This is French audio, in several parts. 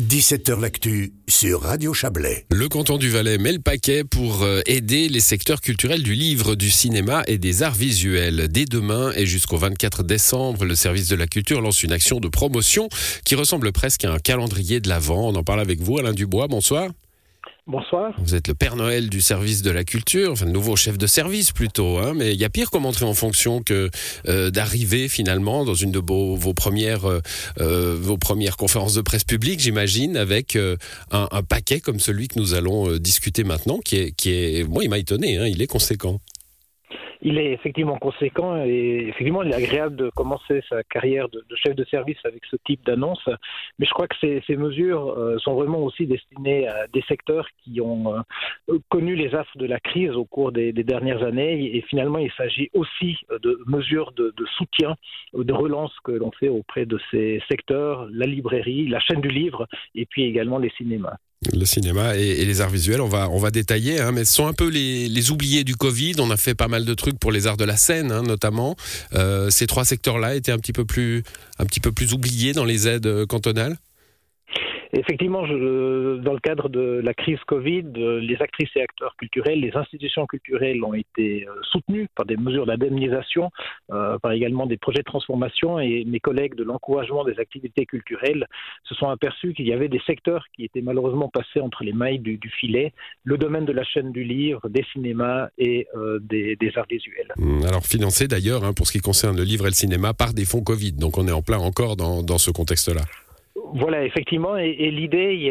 17h L'actu sur Radio Chablais. Le canton du Valais met le paquet pour euh, aider les secteurs culturels du livre, du cinéma et des arts visuels. Dès demain et jusqu'au 24 décembre, le service de la culture lance une action de promotion qui ressemble presque à un calendrier de l'Avent. On en parle avec vous, Alain Dubois. Bonsoir. Bonsoir. Vous êtes le Père Noël du service de la culture, enfin le nouveau chef de service plutôt, hein, mais il y a pire comme entrer en fonction que euh, d'arriver finalement dans une de vos, premières, euh, euh, vos premières conférences de presse publique, j'imagine, avec un, paquet comme celui que nous allons discuter maintenant, qui est, qui est, moi il m'a étonné, hein, il est conséquent il est effectivement conséquent et effectivement il est agréable de commencer sa carrière de, chef de service avec ce type d'annonce. Mais je crois que ces, mesures euh, sont vraiment aussi destinées à des secteurs qui ont euh, connu les affres de la crise au cours des, dernières années et finalement il s'agit aussi de mesures de, de soutien, de relance que l'on fait auprès de ces secteurs, la librairie, la chaîne du livre et puis également les cinémas. Le cinéma et, les arts visuels, on va, on va détailler, hein, mais ce sont un peu les, oubliés du Covid. On a fait pas mal de trucs pour les arts de la scène, hein, notamment. Euh, ces trois secteurs-là étaient un petit peu plus, un petit peu plus oubliés dans les aides euh, cantonales. Effectivement, dans le cadre de la crise Covid, les actrices et acteurs culturels, les institutions culturelles ont été euh, soutenues par des mesures d'indemnisation, euh, par également des projets de transformation et mes collègues de l'encouragement des activités culturelles se sont aperçus qu'il y avait des secteurs qui étaient malheureusement passés entre les mailles du, filet, le domaine de la chaîne du livre, des cinémas et euh, des, arts visuels. Mmh, alors financé d'ailleurs, hein, pour ce qui concerne le livre et le cinéma, par des fonds Covid, donc on est en plein encore dans ce contexte-là. Voilà, effectivement, et, l'idée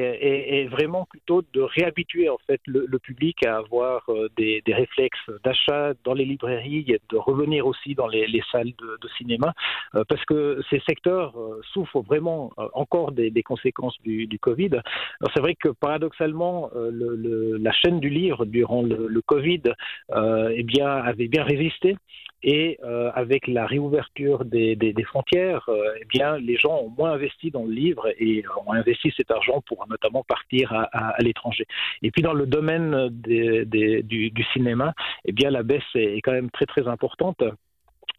est, vraiment plutôt de réhabituer en fait le, public à avoir euh, des, réflexes d'achat dans les librairies, de revenir aussi dans les, salles de, cinéma, euh, parce que ces secteurs euh, souffrent vraiment encore des, conséquences du, Covid. C'est vrai que paradoxalement, la chaîne du livre durant le, Covid, eh bien, avait bien résisté. Et avec la réouverture des, frontières, eh bien, les gens ont moins investi dans le livre et ont investi cet argent pour notamment partir à, l'étranger. Et puis dans le domaine du, cinéma, eh bien la baisse est quand même très très importante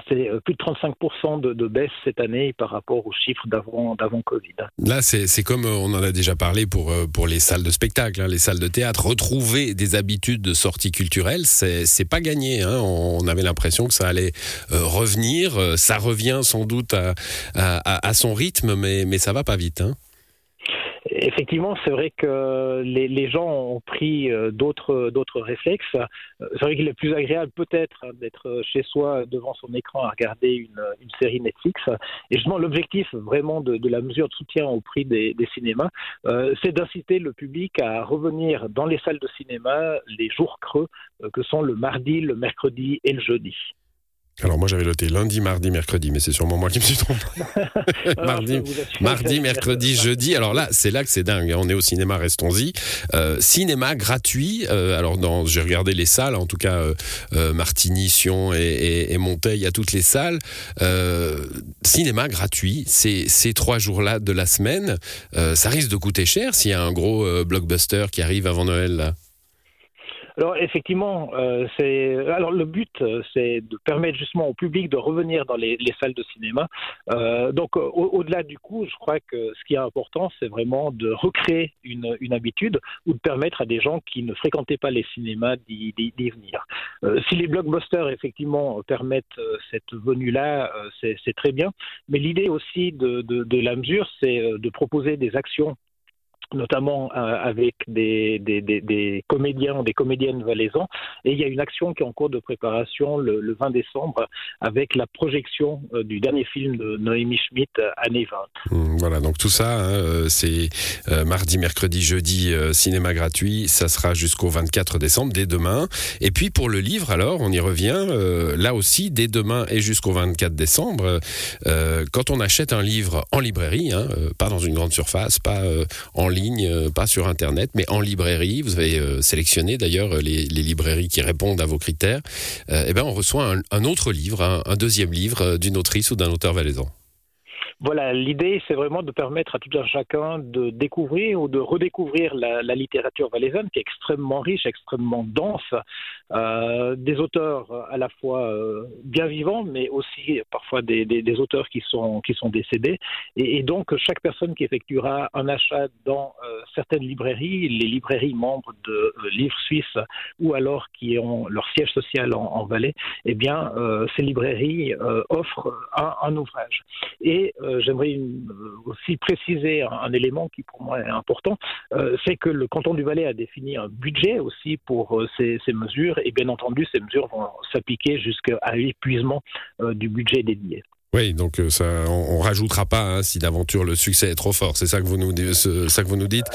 c'est euh, plus de 35% de, baisse cette année par rapport aux chiffres d'avant, Covid. Là, c'est, comme euh, on en a déjà parlé pour, euh, pour les salles de spectacle, hein, les salles de théâtre. Retrouver des habitudes de sortie culturelle, c'est, pas gagné. Hein. On avait l'impression que ça allait revenir. Ça revient sans doute à, à, son rythme, mais, mais ça va pas vite. Hein. Effectivement, c'est vrai que les, gens ont pris euh, d'autres réflexes. Euh, c'est vrai qu'il est plus agréable peut-être hein, d'être chez soi devant son écran à regarder une, série Netflix. Et justement, l'objectif vraiment de, la mesure de soutien au prix des, cinémas, euh, c'est d'inciter le public à revenir dans les salles de cinéma les jours creux que sont le mardi, le mercredi et le jeudi. Alors moi j'avais noté lundi, mardi, mercredi, mais c'est sûrement moi qui me suis trompé. mardi, mardi mercredi, jeudi. Alors là, c'est là que c'est dingue. On est au cinéma, restons-y. Euh, cinéma gratuit. Euh, alors dans, j'ai regardé les salles, en tout cas euh, euh Martigny, Sion et, et, et Monteil, à toutes les salles. Cinéma gratuit. C'est ces trois jours-là de la semaine. ça risque de coûter cher s'il y a un gros blockbuster qui arrive avant Noël là. Alors effectivement, euh, c'est alors le but, euh, c'est de permettre justement au public de revenir dans les, salles de cinéma. Euh, donc au-delà du coup, je crois que ce qui est important, c'est vraiment de recréer une, habitude ou de permettre à des gens qui ne fréquentaient pas les cinémas d'y venir. si les blockbusters effectivement permettent cette venue-là, c'est très bien. Mais l'idée aussi de, de la mesure, c'est de proposer des actions notamment euh, avec des, des, des, des, comédiens, des comédiennes valaisans. Et il y a une action qui est en cours de préparation le, le 20 décembre avec la projection euh, du dernier film de Noémie Schmidt, euh, Année 20. Mmh, voilà, donc tout ça, hein, c'est mardi, mercredi, jeudi, cinéma gratuit. Ça sera jusqu'au 24 décembre, dès demain. Et puis pour le livre, alors, on y revient, là aussi, dès demain et jusqu'au 24 décembre. quand on achète un livre en librairie, hein, pas dans une grande surface, pas en ligne, euh, pas sur Internet, mais en librairie. Vous avez euh, sélectionné d'ailleurs les, librairies qui répondent à vos critères. euh, eh ben, on reçoit un, autre livre, un, deuxième livre d'une autrice ou d'un auteur valaisan. Voilà, l'idée, c'est vraiment de permettre à tout un chacun de découvrir ou de redécouvrir la, littérature valaisanne, qui est extrêmement riche, extrêmement dense, euh, des auteurs à la fois euh, bien vivants, mais aussi parfois des, auteurs qui sont, qui sont décédés. Et, donc, chaque personne qui effectuera un achat dans euh, certaines librairies, les librairies membres de Livres Suisses, ou alors qui ont leur siège social en, Valais, eh bien, ces librairies offrent un, un ouvrage. Et euh, j'aimerais euh, aussi préciser un, élément qui pour moi est important, euh, c'est que le canton du Valais a défini un budget aussi pour ces, mesures et bien entendu ces mesures vont s'appliquer jusqu'à l'épuisement du budget dédié. Oui, donc ça, on, ne rajoutera pas hein, si d'aventure le succès est trop fort. C'est ça que vous nous, ça que vous nous dites?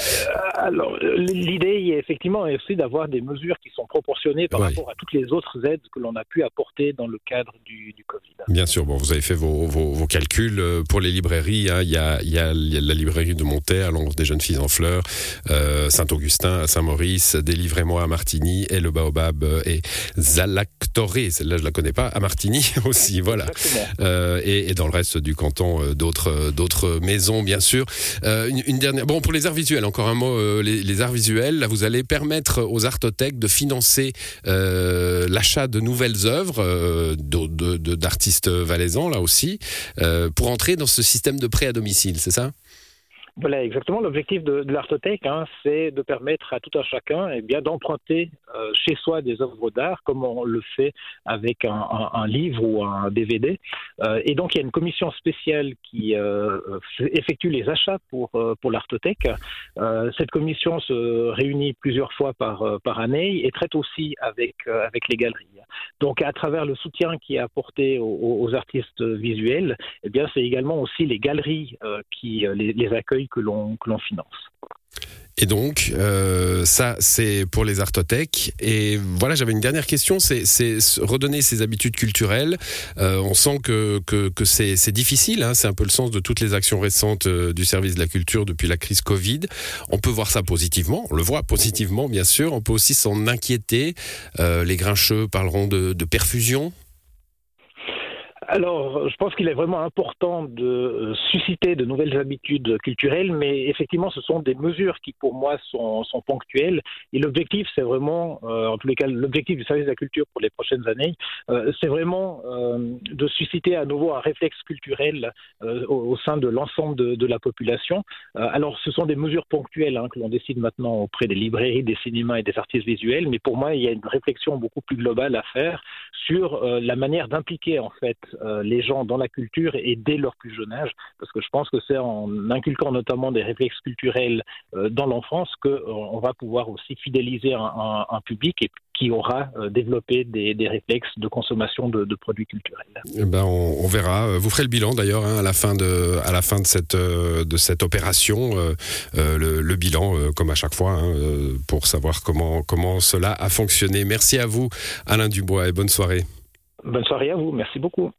Alors, l'idée est effectivement aussi d'avoir des mesures qui sont proportionnées par rapport à toutes les autres aides que l'on a pu apporter dans le cadre du, Covid. Bien sûr, bon, vous avez fait vos, vos, calculs euh, pour les librairies. Hein. Il, y a, il, y a, la librairie de Montaigne, l'ombre des jeunes filles en fleurs, euh, Saint-Augustin à Saint-Maurice, Délivrez-moi à Martigny et le Baobab euh, et Zalactoré, celle-là je la connais pas, à Martigny aussi, voilà. Euh, et, et, dans le reste du canton, d'autres d'autres maisons, bien sûr. Une, une, dernière, bon, pour les arts visuels, encore un mot euh, les, arts visuels. Là, vous allez permettre aux artothèques de financer euh, l'achat de nouvelles œuvres euh, d'artistes valaisans, là aussi, pour entrer dans ce système de prêt à domicile, c'est ça? Voilà, exactement. L'objectif de, de l'artothèque, hein, c'est de permettre à tout un chacun eh bien, d'emprunter euh, chez soi des œuvres d'art, comme on le fait avec un, livre ou un DVD. Euh, et donc, il y a une commission spéciale qui euh, effectue les achats pour, pour l'artothèque. Cette commission se réunit plusieurs fois par, par année et traite aussi avec, avec les galeries. Donc, à travers le soutien qui est apporté aux, artistes visuels, eh bien, c'est également aussi les galeries qui les accueillent que l'on finance. Et donc, euh, ça, c'est pour les artothèques. Et voilà, j'avais une dernière question, c'est redonner ses habitudes culturelles. Euh, on sent que, que, c'est difficile, hein, c'est un peu le sens de toutes les actions récentes euh, du service de la culture depuis la crise Covid. On peut voir ça positivement, on le voit positivement, bien sûr. On peut aussi s'en inquiéter. Les grincheux parleront de perfusion alors, je pense qu'il est vraiment important de euh, susciter de nouvelles habitudes culturelles, mais effectivement, ce sont des mesures qui, pour moi, sont, ponctuelles. Et l'objectif, c'est vraiment, euh, en tous les cas, l'objectif du service de la culture pour les prochaines années, euh, c'est vraiment de susciter à nouveau un réflexe culturel au, sein de l'ensemble de, la population. alors, ce sont des mesures ponctuelles hein, que l'on décide maintenant auprès des librairies, des cinémas et des artistes visuels, mais pour moi, il y a une réflexion beaucoup plus globale à faire sur la manière d'impliquer, en fait, euh, les gens dans la culture et dès leur plus jeune âge, parce que je pense que c'est en inculquant notamment des réflexes culturels euh, dans l'enfance qu'on euh, va pouvoir aussi fidéliser un, public qui aura développé des, réflexes de consommation de, produits culturels. Eh ben on, verra. Vous ferez le bilan d'ailleurs hein, à la fin de à la fin de cette de cette opération, le, bilan comme à chaque fois hein, pour savoir comment comment cela a fonctionné. Merci à vous, Alain Dubois, et bonne soirée. Bonne soirée à vous. Merci beaucoup.